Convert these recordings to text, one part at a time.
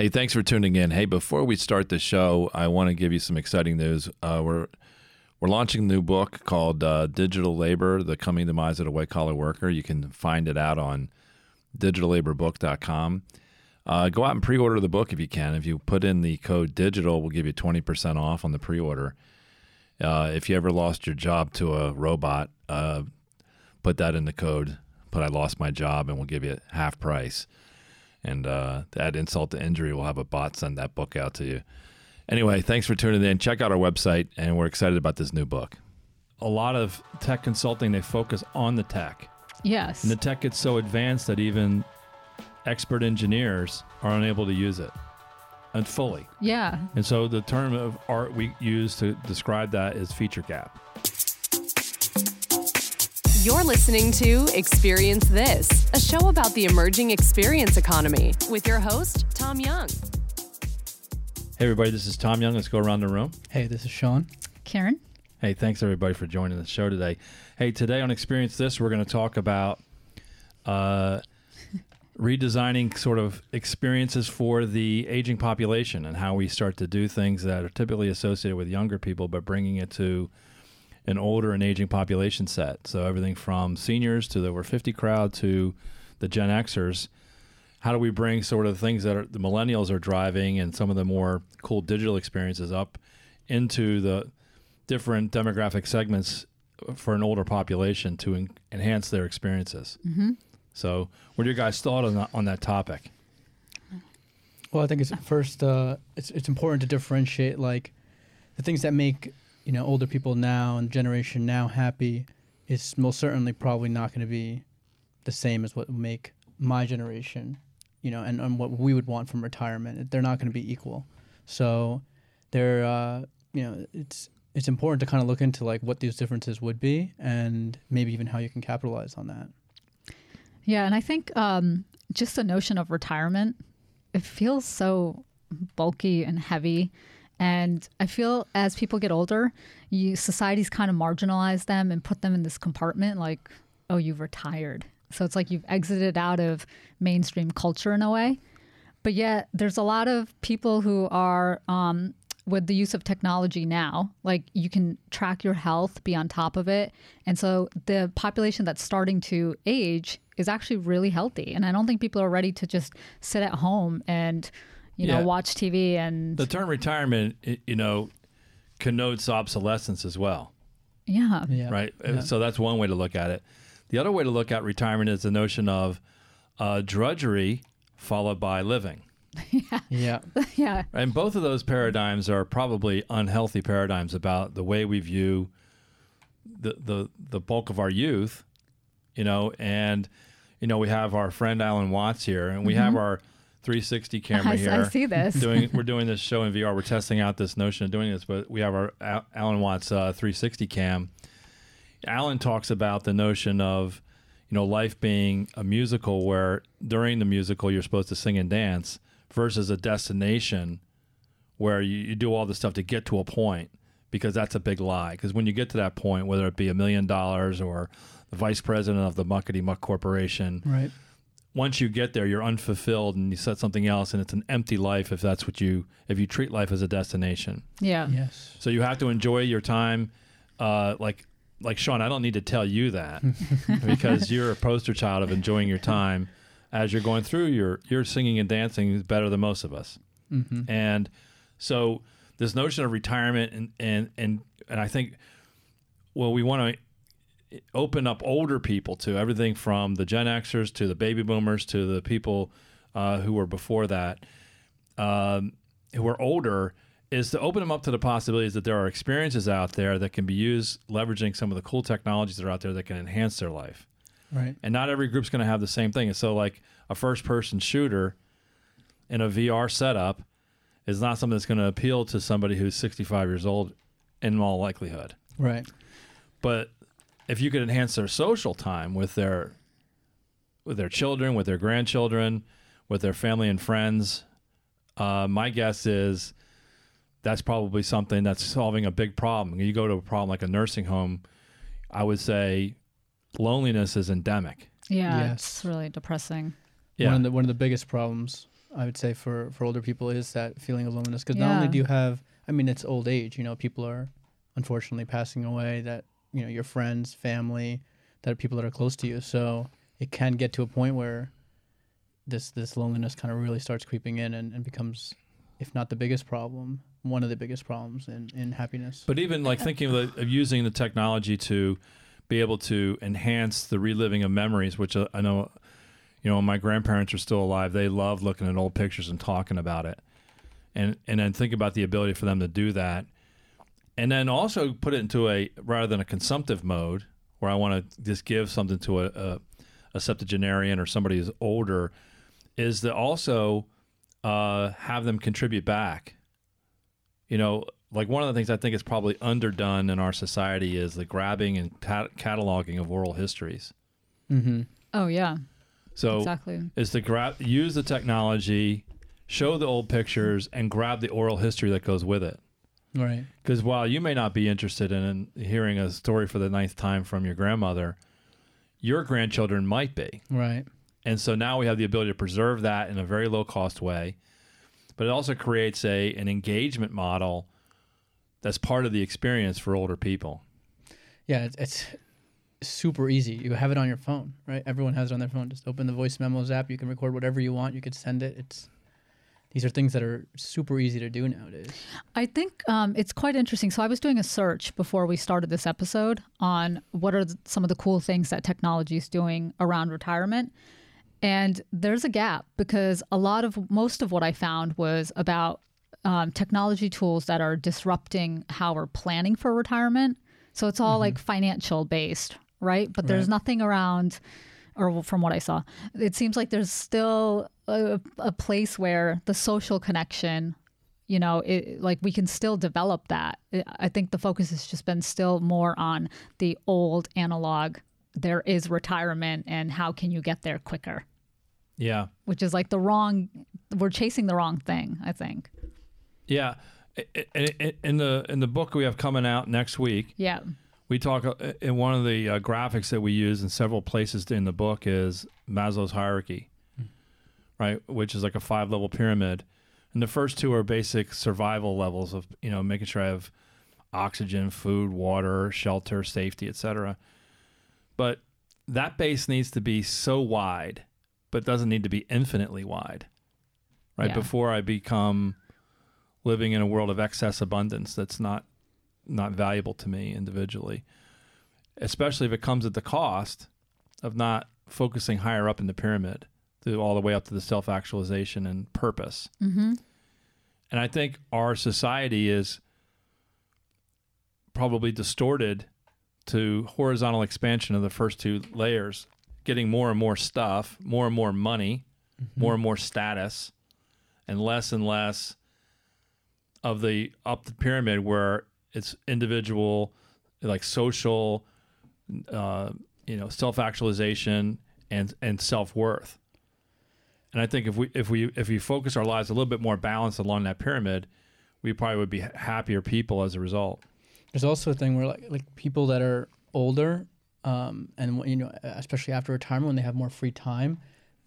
Hey, thanks for tuning in. Hey, before we start the show, I want to give you some exciting news. Uh, we're we're launching a new book called uh, Digital Labor: The Coming Demise of the White Collar Worker. You can find it out on digitallaborbook.com. Uh, go out and pre-order the book if you can. If you put in the code digital, we'll give you 20% off on the pre-order. Uh, if you ever lost your job to a robot, uh, put that in the code. Put I lost my job, and we'll give you half price. And uh, to add insult to injury, we'll have a bot send that book out to you. Anyway, thanks for tuning in. Check out our website, and we're excited about this new book. A lot of tech consulting, they focus on the tech. Yes. And the tech gets so advanced that even expert engineers are unable to use it and fully. yeah. And so the term of art we use to describe that is feature gap. You're listening to Experience This, a show about the emerging experience economy with your host, Tom Young. Hey, everybody, this is Tom Young. Let's go around the room. Hey, this is Sean. Karen? Hey, thanks everybody for joining the show today. Hey, today on Experience This, we're going to talk about uh, redesigning sort of experiences for the aging population and how we start to do things that are typically associated with younger people, but bringing it to an older and aging population set. So everything from seniors to the over 50 crowd to the Gen Xers. How do we bring sort of the things that are, the millennials are driving and some of the more cool digital experiences up into the different demographic segments for an older population to en- enhance their experiences. Mm-hmm. So, what are your guys' thought on that, on that topic? Well, I think it's first. Uh, it's it's important to differentiate like the things that make you know older people now and generation now happy is most certainly probably not going to be the same as what would make my generation, you know, and, and what we would want from retirement. They're not going to be equal. So, they're uh, you know it's it's important to kind of look into like what these differences would be and maybe even how you can capitalize on that. Yeah, and I think um, just the notion of retirement, it feels so bulky and heavy. And I feel as people get older, you society's kind of marginalized them and put them in this compartment like, oh, you've retired. So it's like you've exited out of mainstream culture in a way. But yet there's a lot of people who are um, with the use of technology now, like you can track your health, be on top of it. And so the population that's starting to age is actually really healthy. And I don't think people are ready to just sit at home and, you Yeah. know, watch TV and The term retirement, you know, connotes obsolescence as well, yeah. Yeah. right? Yeah. So that's one way to look at it. The other way to look at retirement is the notion of uh, drudgery followed by living. Yeah. Yeah. And both of those paradigms are probably unhealthy paradigms about the way we view the the the bulk of our youth, you know, and you know, we have our friend Alan Watts here and we have our 360 camera I, here. I see this. doing we're doing this show in VR. We're testing out this notion of doing this, but we have our Alan Watts uh, 360 cam. Alan talks about the notion of you know life being a musical where during the musical you're supposed to sing and dance versus a destination where you, you do all the stuff to get to a point because that's a big lie because when you get to that point whether it be a million dollars or the vice president of the muckety muck corporation Right. Once you get there, you're unfulfilled and you set something else, and it's an empty life if that's what you if you treat life as a destination. Yeah. Yes. So you have to enjoy your time, uh, like like Sean. I don't need to tell you that because you're a poster child of enjoying your time as you're going through your your singing and dancing is better than most of us. Mm-hmm. And so this notion of retirement and and and and I think well we want to open up older people to everything from the Gen Xers to the baby boomers to the people uh, who were before that um, who are older is to open them up to the possibilities that there are experiences out there that can be used leveraging some of the cool technologies that are out there that can enhance their life Right. and not every group's going to have the same thing. And so, like a first person shooter in a VR setup is not something that's going to appeal to somebody who's 65 years old in all likelihood. Right. But if you could enhance their social time with their with their children, with their grandchildren, with their family and friends, uh, my guess is that's probably something that's solving a big problem. You go to a problem like a nursing home, I would say loneliness is endemic. Yeah. Yes. It's really depressing. Yeah. One of the one of the biggest problems I would say for for older people is that feeling of loneliness because not only do you have, I mean, it's old age. You know, people are unfortunately passing away. That you know, your friends, family, that are people that are close to you. So it can get to a point where this this loneliness kind of really starts creeping in and, and becomes, if not the biggest problem, one of the biggest problems in in happiness. But even like thinking of, the, of using the technology to be able to enhance the reliving of memories, which uh, I know, you know, my grandparents are still alive, they love looking at old pictures and talking about it, and and then think about the ability for them to do that, and then also put it into a rather than a consumptive mode where I want to just give something to a, a, a septuagenarian or somebody who's older, is to also uh, have them contribute back you know, like one of the things I think is probably underdone in our society is the grabbing and cat- cataloging of oral histories. mm-hmm. Oh yeah, So exactly. is to grab, use the technology, show the old pictures, and grab the oral history that goes with it. Right. Because while you may not be interested in hearing a story for the ninth time from your grandmother, your grandchildren might be. Right. And so now we have the ability to preserve that in a very low cost way. But it also creates a an engagement model that's part of the experience for older people. Yeah, it's, it's super easy. You have it on your phone, right? Everyone has it on their phone. Just open the voice memos app. You can record whatever you want. You could send it. It's these are things that are super easy to do nowadays. I think um, it's quite interesting. So I was doing a search before we started this episode on what are th- some of the cool things that technology is doing around retirement. And there's a gap because a lot of most of what I found was about um, technology tools that are disrupting how we're planning for retirement. So it's all like financial based, right? But there's Right. nothing around, or from what I saw, it seems like there's still a, a place where the social connection you know it, like we can still develop that. I- think the focus has just been still more on the old analog there is retirement and how can you get there quicker? Yeah. which is like the wrong we're chasing the wrong thing i think. Yeah. In the in the book we have coming out next week, yeah we talk uh, in one of the uh, graphics that we use in several places in the book is Maslow's hierarchy, right? Which is like a five level pyramid, and the first two are basic survival levels of you know making sure I have oxygen, food, water, shelter, safety, etc. But that base needs to be so wide, but doesn't need to be infinitely wide, right? Yeah. Before I become living in a world of excess abundance that's not not valuable to me individually, especially if it comes at the cost of not focusing higher up in the pyramid to all the way up to the self actualization and purpose. mm-hmm. And I think our society is probably distorted to horizontal expansion of the first two layers, getting more and more stuff, more and more money, more and more status, and less and less of the up the pyramid where it's individual, like social, uh, you know, self actualization and and self worth. And I think if we if we if we focus our lives a little bit more balanced along that pyramid, we probably would be happier people as a result. There's also a thing where like like people that are older, um, and you know, especially after retirement when they have more free time,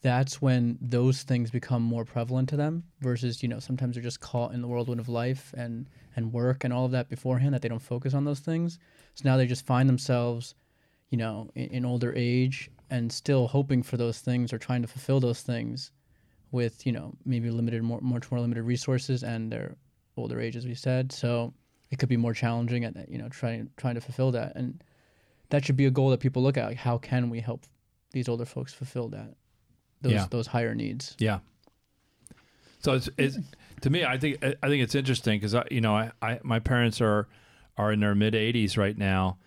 that's when those things become more prevalent to them. Versus you know sometimes they're just caught in the whirlwind of life and and work and all of that beforehand that they don't focus on those things. So now they just find themselves, you know, in, in older age and still hoping for those things or trying to fulfill those things with you know maybe limited more much more limited resources and their older age as we said so it could be more challenging at you know trying trying to fulfill that and that should be a goal that people look at like how can we help these older folks fulfill that those Yeah. those higher needs Yeah. So it's, it's to me, I think I think it's interesting because you know I, I my parents are are in their mid 80s right now,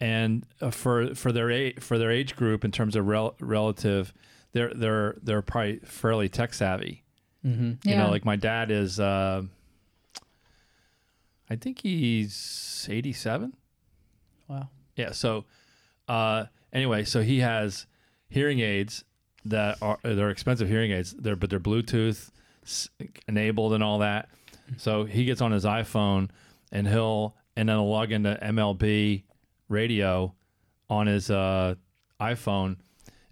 and uh, for for their age for their age group in terms of rel- relative, they're they're they're probably fairly tech savvy. mm-hmm. You Yeah. know, like my dad is. Uh, I think he's 87. wow Yeah. So, uh, anyway, so he has hearing aids that are they're expensive hearing aids. They're but they're Bluetooth enabled and all that. So he gets on his iPhone and he'll and then he'll log into MLB radio on his uh, iPhone,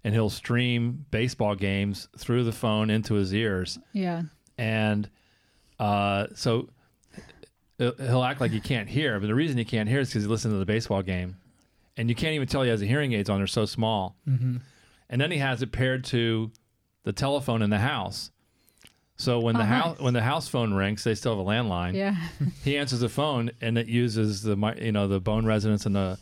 and he'll stream baseball games through the phone into his ears, Yeah. and uh, so he'll act like he can't hear. But the reason he can't hear is because he listens to the baseball game, and you can't even tell he has the hearing aids on. They're so small. Mm-hmm. And then he has it paired to the telephone in the house. So when Oh, the house nice. when the house phone rings, they still have a landline. Yeah. He answers the phone, and it uses the you know the bone resonance and the.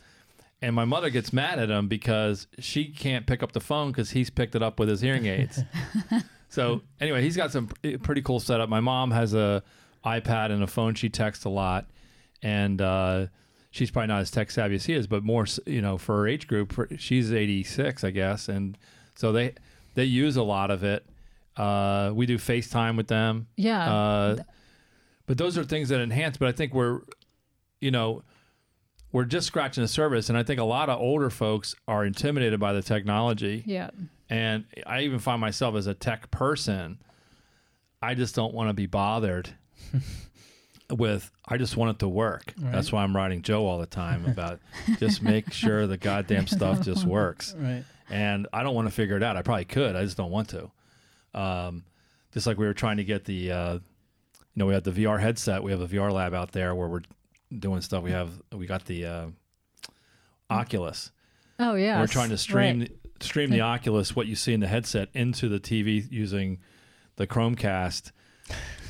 And my mother gets mad at him because she can't pick up the phone because he's picked it up with his hearing aids. so anyway, he's got some pretty cool setup. My mom has a iPad and a phone. She texts a lot, and uh, she's probably not as tech savvy as he is, but more you know for her age group. For, she's eighty six, I guess, and so they they use a lot of it. Uh, we do FaceTime with them. Yeah. Uh, but those are things that enhance. But I think we're, you know, we're just scratching the surface, and I think a lot of older folks are intimidated by the technology. yeah. And I even find myself as a tech person, I just don't want to be bothered with. I just want it to work. That's why I'm writing Joe all the time about just make sure the goddamn stuff just works Right. and I don't want to figure it out. I probably could. I just don't want to. Um, just like we were trying to get the, uh, you know, we had the VR headset. We have a VR lab out there where we're doing stuff. We have we got the uh, Oculus. Oh yeah. We're trying to stream Right. stream the Oculus what you see in the headset into the TV using the Chromecast.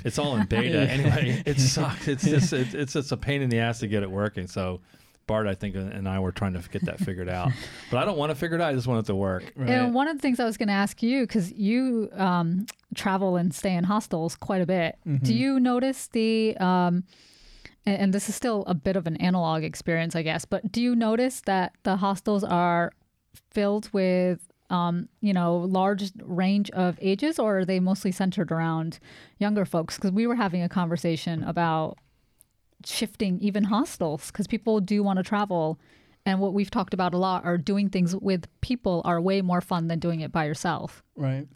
It's all in beta anyway. It sucks. It's just it, it's just a pain in the ass to get it working. So. Bart, I think, and I were trying to get that figured out, but I don't want to figure it out. I just want it to work. Right. And one of the things I was going to ask you, because you um, travel and stay in hostels quite a bit, do you notice the, um, and, and this is still a bit of an analog experience, I guess, but do you notice that the hostels are filled with, um, you know, large range of ages, or are they mostly centered around younger folks? Because we were having a conversation about shifting even hostels because people do want to travel and what we've talked about a lot are doing things with people are way more fun than doing it by yourself Right.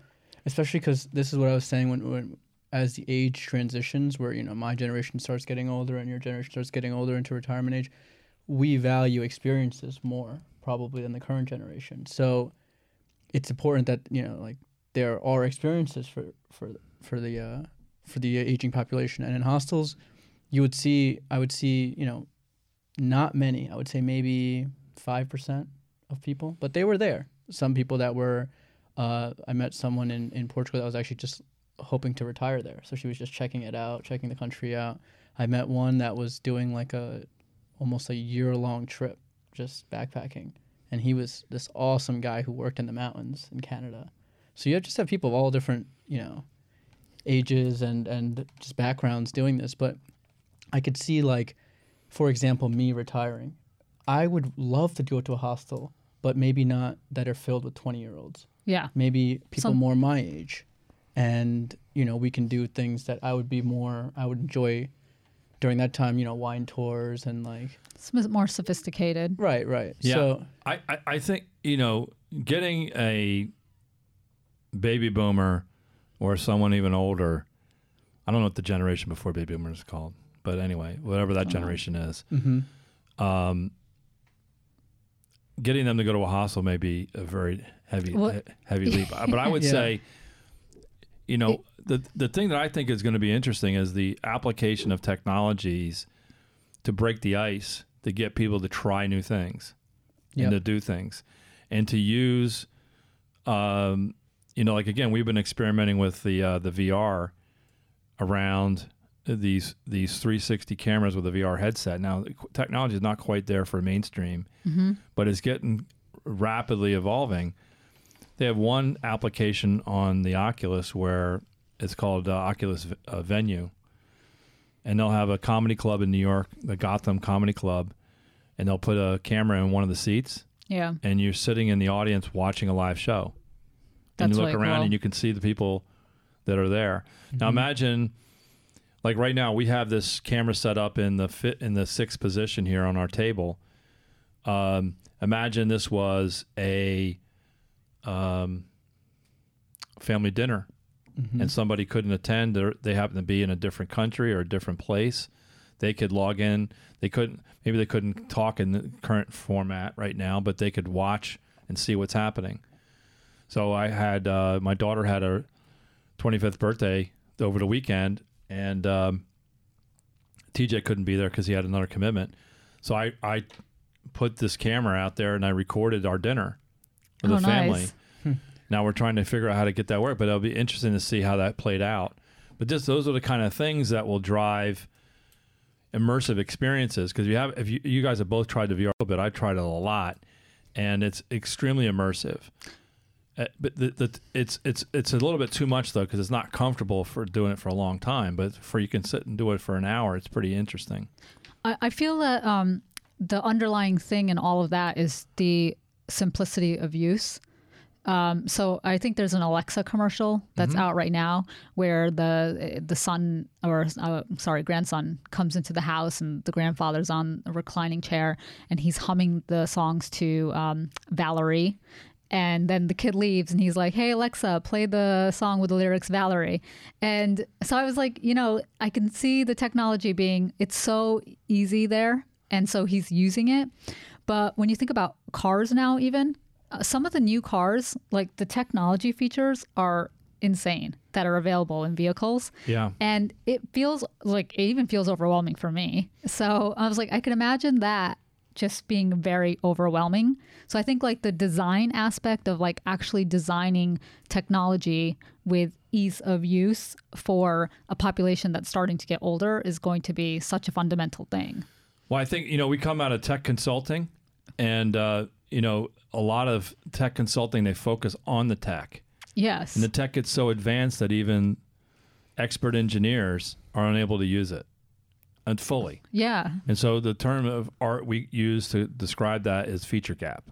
Especially because this is what I was saying when, when as the age transitions, where you know my generation starts getting older and your generation starts getting older into retirement age, we value experiences more probably than the current generation. So it's important that you know like there are experiences for for for the uh, for the aging population, and in hostels, you would see I would see you know not many. I would say maybe five percent of people, but they were there. Some people that were. Uh, I met someone in, in Portugal that was actually just hoping to retire there, so she was just checking it out, checking the country out. I met one that was doing like a almost a year long trip, just backpacking, and he was this awesome guy who worked in the mountains in Canada. So you just have people of all different, you know, ages and and just backgrounds doing this, but I could see like, for example, me retiring. I would love to go to a hostel, but maybe not that are filled with twenty year olds. yeah Maybe people Some- more my age, and you know we can do things that I would be more I would enjoy during that time. You know, wine tours and like it's more sophisticated right, right. Yeah. So I, I, I think, you know, getting a baby boomer or someone even older, I don't know what the generation before baby boomer is called, but anyway, whatever that generation is, mhm. um, getting them to go to a hostel may be a very heavy, Well- he- heavy leap. But I would Yeah. say, you know, the the thing that I think is going to be interesting is the application of technologies to break the ice to get people to try new things Yep. and to do things. And to use um, you know like again we've been experimenting with the uh, the VR around these these 360 cameras with a VR headset. Now the technology is not quite there for mainstream but it's getting rapidly evolving. They have one application on the Oculus where it's called uh, Oculus V- uh, Venue and they'll have a comedy club in New York the Gotham Comedy Club and they'll put a camera in one of the seats yeah and you're sitting in the audience watching a live show. That's and you look really around cool. and you can see the people that are there. Now imagine like right now we have this camera set up in the fit in the sixth position here on our table. Um, imagine this was a um, family dinner and somebody couldn't attend or they happen to be in a different country or a different place they could log in they couldn't maybe they couldn't talk in the current format right now but they could watch and see what's happening So I had uh, my daughter had her 25th birthday over the weekend, and um, TJ couldn't be there because he had another commitment. So I I put this camera out there and I recorded our dinner with Oh, the family. nice. Now we're trying to figure out how to get that work, but it'll be interesting to see how that played out. But just those are the kind of things that will drive immersive experiences because you have if you, you guys have both tried the VR but I've tried it a lot and it's extremely immersive. Uh, but the, the, it's it's it's a little bit too much though because it's not comfortable for doing it for a long time. But for you can sit and do it for an hour, it's pretty interesting. I, I feel that um, the underlying thing in all of that is the simplicity of use. Um, so I think there's an Alexa commercial that's out right now where the the son or uh, sorry grandson comes into the house and the grandfather's on a reclining chair and he's humming the songs to um, Valerie. And then the kid leaves and he's like, Hey, Alexa, play the song with the lyrics Valerie. And so I was like, you know, I can see the technology being, it's so easy there. And so he's using it. But when you think about cars now, even uh, some of the new cars, like the technology features are insane that are available in vehicles. Yeah. And it feels like it even feels overwhelming for me. So I was like, I can imagine that just being very overwhelming. So I think like the design aspect of like actually designing technology with ease of use for a population that's starting to get older is going to be such a fundamental thing. Well, I think you know we come out of tech consulting, and uh, you know a lot of tech consulting they focus on the tech, Yes. and the tech gets so advanced that even expert engineers are unable to use it and fully. yeah. And so the term of art we use to describe that is feature gap.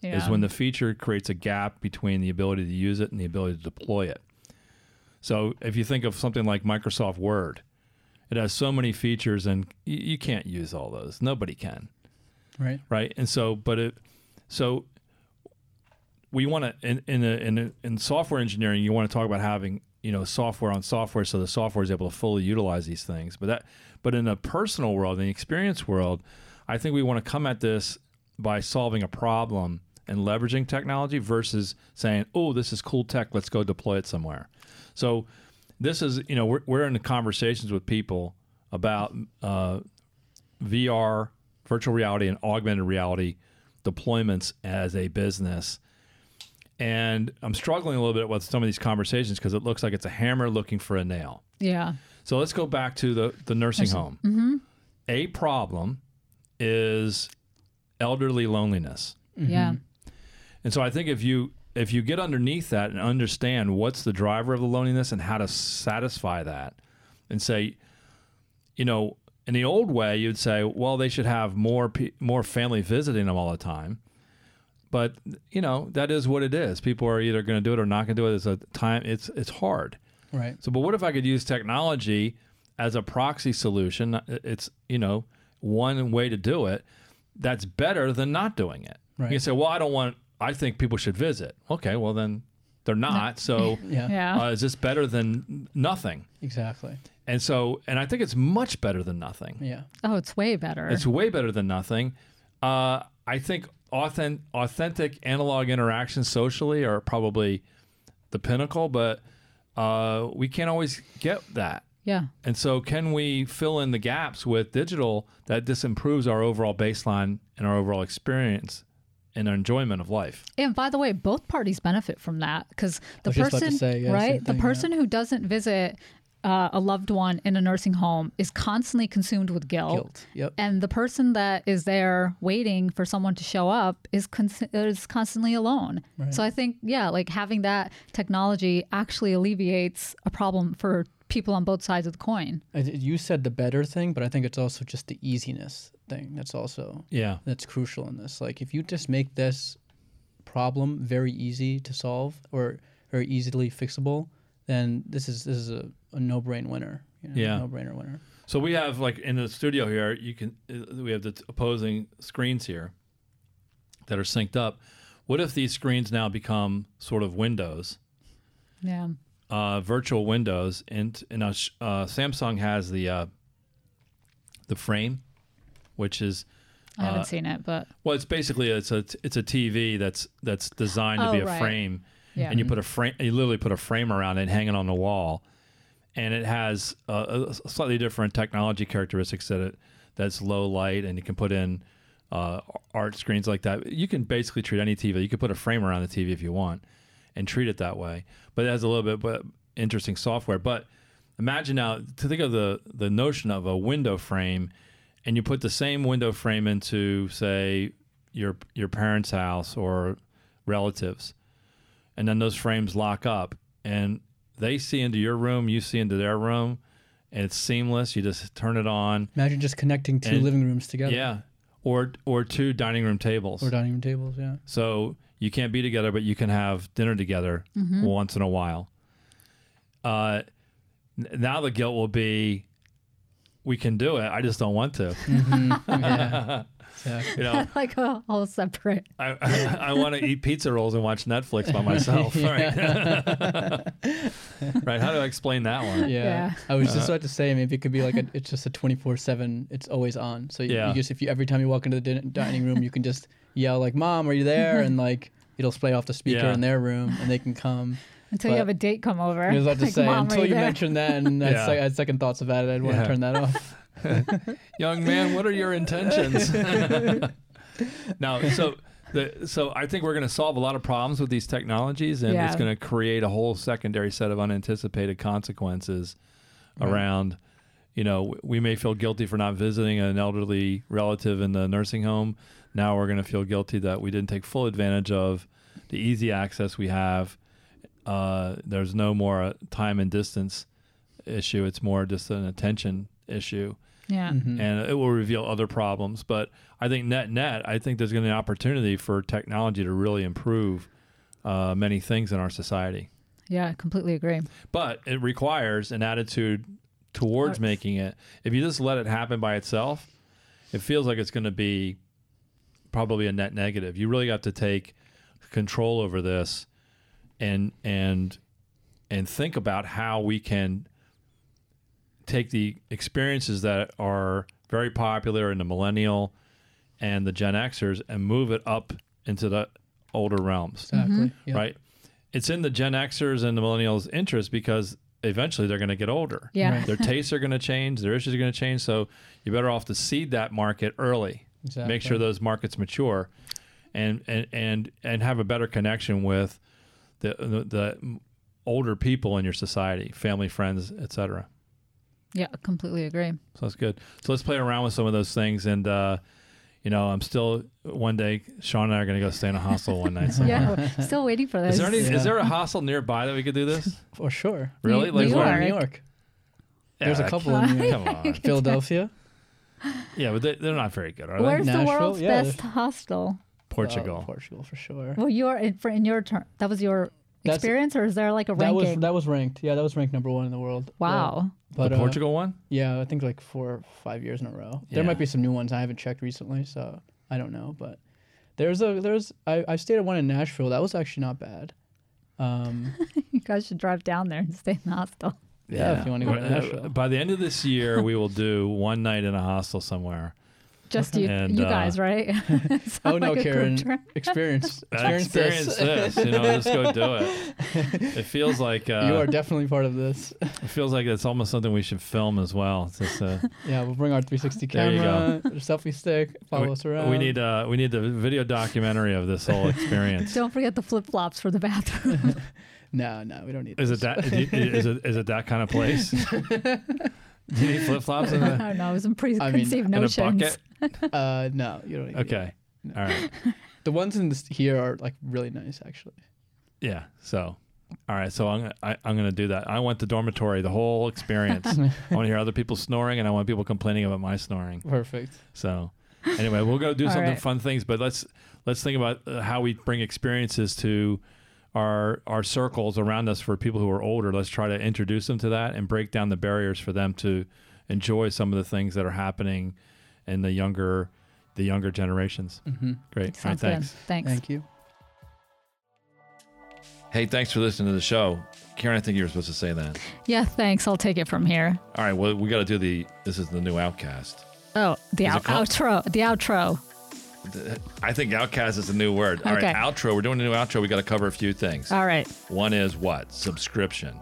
Yeah. Is when the feature creates a gap between the ability to use it and the ability to deploy it. So if you think of something like Microsoft Word, it has so many features and you can't use all those. Nobody can. Right. right? And so, but it, so we want to in in a, in, a, in software engineering, you want to talk about having you know software on software, so the software is able to fully utilize these things. But that, but in a personal world, in the experience world, I think we want to come at this by solving a problem and leveraging technology versus saying, "Oh, this is cool tech. Let's go deploy it somewhere." So, this is you know we're we're in conversations with people about uh, VR, virtual reality, and augmented reality deployments as a business. And I'm struggling a little bit with some of these conversations because it looks like it's a hammer looking for a nail. yeah. So let's go back to the, the nursing home. Mm-hmm. A problem is elderly loneliness. Mm-hmm. Yeah. Mm-hmm. And so I think if you if you get underneath that and understand what's the driver of the loneliness and how to satisfy that and say you know in the old way you'd say well they should have more pe- more family visiting them all the time but you know that is what it is people are either going to do it or not going to do it it's a time it's it's hard Right. so, but what if I could use technology as a proxy solution? It's you know one way to do it. That's better than not doing it. Right. You say, well, I don't want. I think people should visit. Okay, well then they're not. So, Yeah. Yeah. uh, is this better than nothing? Exactly. And so, and I think it's much better than nothing. Yeah. oh, it's way better. It's way better than nothing. Uh, I think authentic, authentic analog interactions socially are probably the pinnacle, but uh, we can't always get that. yeah. And so, can we fill in the gaps with digital that this improves our overall baseline and our overall experience and our enjoyment of life? And by the way, both parties benefit from that because the was just about to person, say, yeah, right? same The thing, person who doesn't visit uh, a loved one in a nursing home is constantly consumed with guilt. Guilt. Yep. And the person that is there waiting for someone to show up is con- is constantly alone. So I think, yeah, like having that technology actually alleviates a problem for people on both sides of the coin. You said the better thing, but I think it's also just the easiness thing. That's also Yeah. that's crucial in this. Like if you just make this problem very easy to solve or very easily fixable, then this is this is a, a no brain winner. You know, Yeah. no brainer winner. So we have like in the studio here, you can uh, we have the t- opposing screens here that are synced up. What if these screens now become sort of windows, Yeah. uh, virtual windows? And and uh, uh, Samsung has the uh, the frame, which is I haven't Uh, seen it, but well, it's basically it's a it's a TV that's that's designed to Oh, be a right. frame, Yeah. and you put a frame. You literally put a frame around it, hanging on the wall, and it has a slightly different technology characteristics that it that's low light, and you can put in uh, art screens like that. You can basically treat any TV. You can put a frame around the TV if you want, and treat it that way. But it has a little bit but interesting software. But imagine now to think of the the notion of a window frame, and you put the same window frame into say your your parents' house or relatives, and then those frames lock up, and they see into your room, you see into their room, and it's seamless. You just turn it on. Imagine just connecting two And- living rooms together. Yeah. Or or two dining room tables. Or dining room tables. Yeah. So you can't be together, but you can have dinner together once in a while. Uh, now the guilt will be, we can do it. I just don't want to. yeah. Exactly. You know, like a whole separate. I, I, want to eat pizza rolls and watch Netflix by myself. Right? right? How do I explain that one? Yeah. Yeah. I was just uh-huh. about to say maybe it could be like a, it's just a 24/7 it's always on. So you, Yeah. you just if you every time you walk into the din- dining room you can just yell like mom are you there and like it'll play off the speaker Yeah. in their room and they can come. Until But- you have a date come over. I was about to Like, say until you there?" mentioned that and I, Yeah. I had second thoughts about it I'd want Yeah. to turn that off. young man, what are your intentions? now, so the so I think we're going to solve a lot of problems with these technologies, and it's going to create a whole secondary set of unanticipated consequences around. You know, we may feel guilty for not visiting an elderly relative in the nursing home. Now we're going to feel guilty that we didn't take full advantage of the easy access we have. Uh, there's no more uh, time and distance issue. It's more just an attention issue Yeah. Mhm. and it will reveal other problems. But I think net net, I think there's going to be an opportunity for technology to really improve uh, many things in our society. Yeah. I completely agree. But it requires an attitude towards Yes. making it. If you just let it happen by itself, it feels like it's going to be probably a net negative. You really got to take control over this and and and think about how we can take the experiences that are very popular in the millennial and the Gen Xers and move it up into the older realms Exactly. Mm-hmm. Yeah. right? It's in the Gen Xers and the millennials' interest because eventually they're going to get older. Yeah. Right. Their tastes are going to change, their issues are going to change. So you're better off to seed that market early. Exactly. Make sure those markets mature, and and and and have a better connection with the the, the older people in your society, family, friends, etc. Yeah. Completely agree. So that's good. So let's play around with some of those things and. uh you know, I'm still one day. Sean and I are going to go stay in a hostel one night. Somewhere. Yeah. Still waiting for this. Is there any? Yeah. Is there a hostel nearby that we could do this? For sure. Really? New like New where? York. New York. There's a couple in New York. Come on. Philadelphia. Yeah, but they, they're not very good, are Where's they? the Nashville? world's Yeah, best hostel? Portugal. Uh, Portugal for sure. Well, you're in, for in your turn. That was your That's- experience, or is there like a That was that was ranked. Yeah, that was ranked number one in the world. wow. But the uh, Portugal one? Yeah, I think like four, or five years in a row. There might be some new ones I haven't checked recently, so I don't know. But there's a there's I, I stayed at one in Nashville. That was actually not bad. Um, you guys should drive down there and stay in the hostel. Yeah, if you wanna go to Uh, Nashville. By the end of this year, we will do one night in a hostel somewhere. Just you, And, you uh, guys, right? Oh no, like Karen, experience Experience, experience, this. this, you know, just go do it. It feels like uh, you are definitely part of this. it feels like it's almost something we should film as well. Just, uh, Yeah, we'll bring our 360 There you camera, selfie stick, follow we, us around. we need uh, we need the video documentary of this whole experience. Don't forget the flip flops for the bathroom. No, no, we don't need. Is this. it that? Is it is it that kind of place? Do you need flip flops in I a, don't know. It was some I mean, preconceived in a notions. bucket? Uh, no, you don't. Need Okay, all right. The ones in this here are like really nice, actually. Yeah. So, all right. So I'm gonna, I, I'm going to do that. I want the dormitory, the whole experience. I want to hear other people snoring, and I want people complaining about my snoring. Perfect. So, anyway, we'll go do All something right. fun things, but let's let's think about uh, how we bring experiences to our our circles around us for people who are older. Let's try to introduce them to that and break down the barriers for them to enjoy some of the things that are happening in the younger the younger generations. hmm Great. All right, thanks. good. Thanks. Thank you. Hey, thanks for listening to the show. Karen, I think you were supposed to say that. Yeah, thanks. I'll take it from here. All right, well, we got to do the. This is the new Outcast. Oh, the out- outro. The outro. I think outcast is a new word. All right, Okay. outro. We're doing a new outro. We got to cover a few things. All right. One is what? Subscription.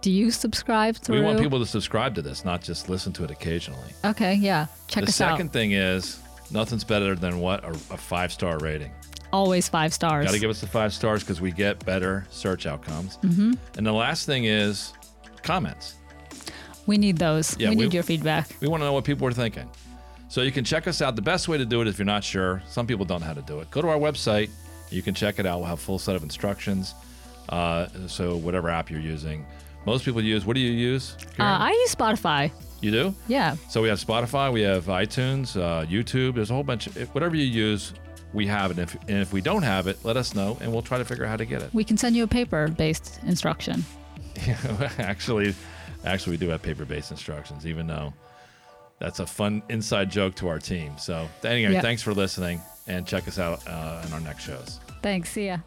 Do you subscribe through? We want people to subscribe to this, not just listen to it occasionally. Okay, yeah. Check the us second thing is nothing's better than what a, a five star rating. Always five stars. Got to give us the five stars because we get better search outcomes. Mm-hmm. And the last thing is comments. we need those. Yeah, we we- need your feedback. We want to know what people are thinking. So you can check us out. The best way to do it, if you're not sure, some people don't know how to do it. Go to our website. You can check it out. We'll have a full set of instructions. Uh, so whatever app you're using, most people use. What do you use? Uh, I use Spotify. you do. Yeah. So we have Spotify, we have iTunes, uh, YouTube. There's a whole bunch. Of, whatever you use, we have it. If, and if we don't have it, let us know, and we'll try to figure out how to get it. We can send you a paper-based instruction. actually, actually, we do have paper-based instructions, even though that's a fun inside joke to our team. So anyway, Yep. thanks for listening, and check us out uh, in our next shows. Thanks. See ya.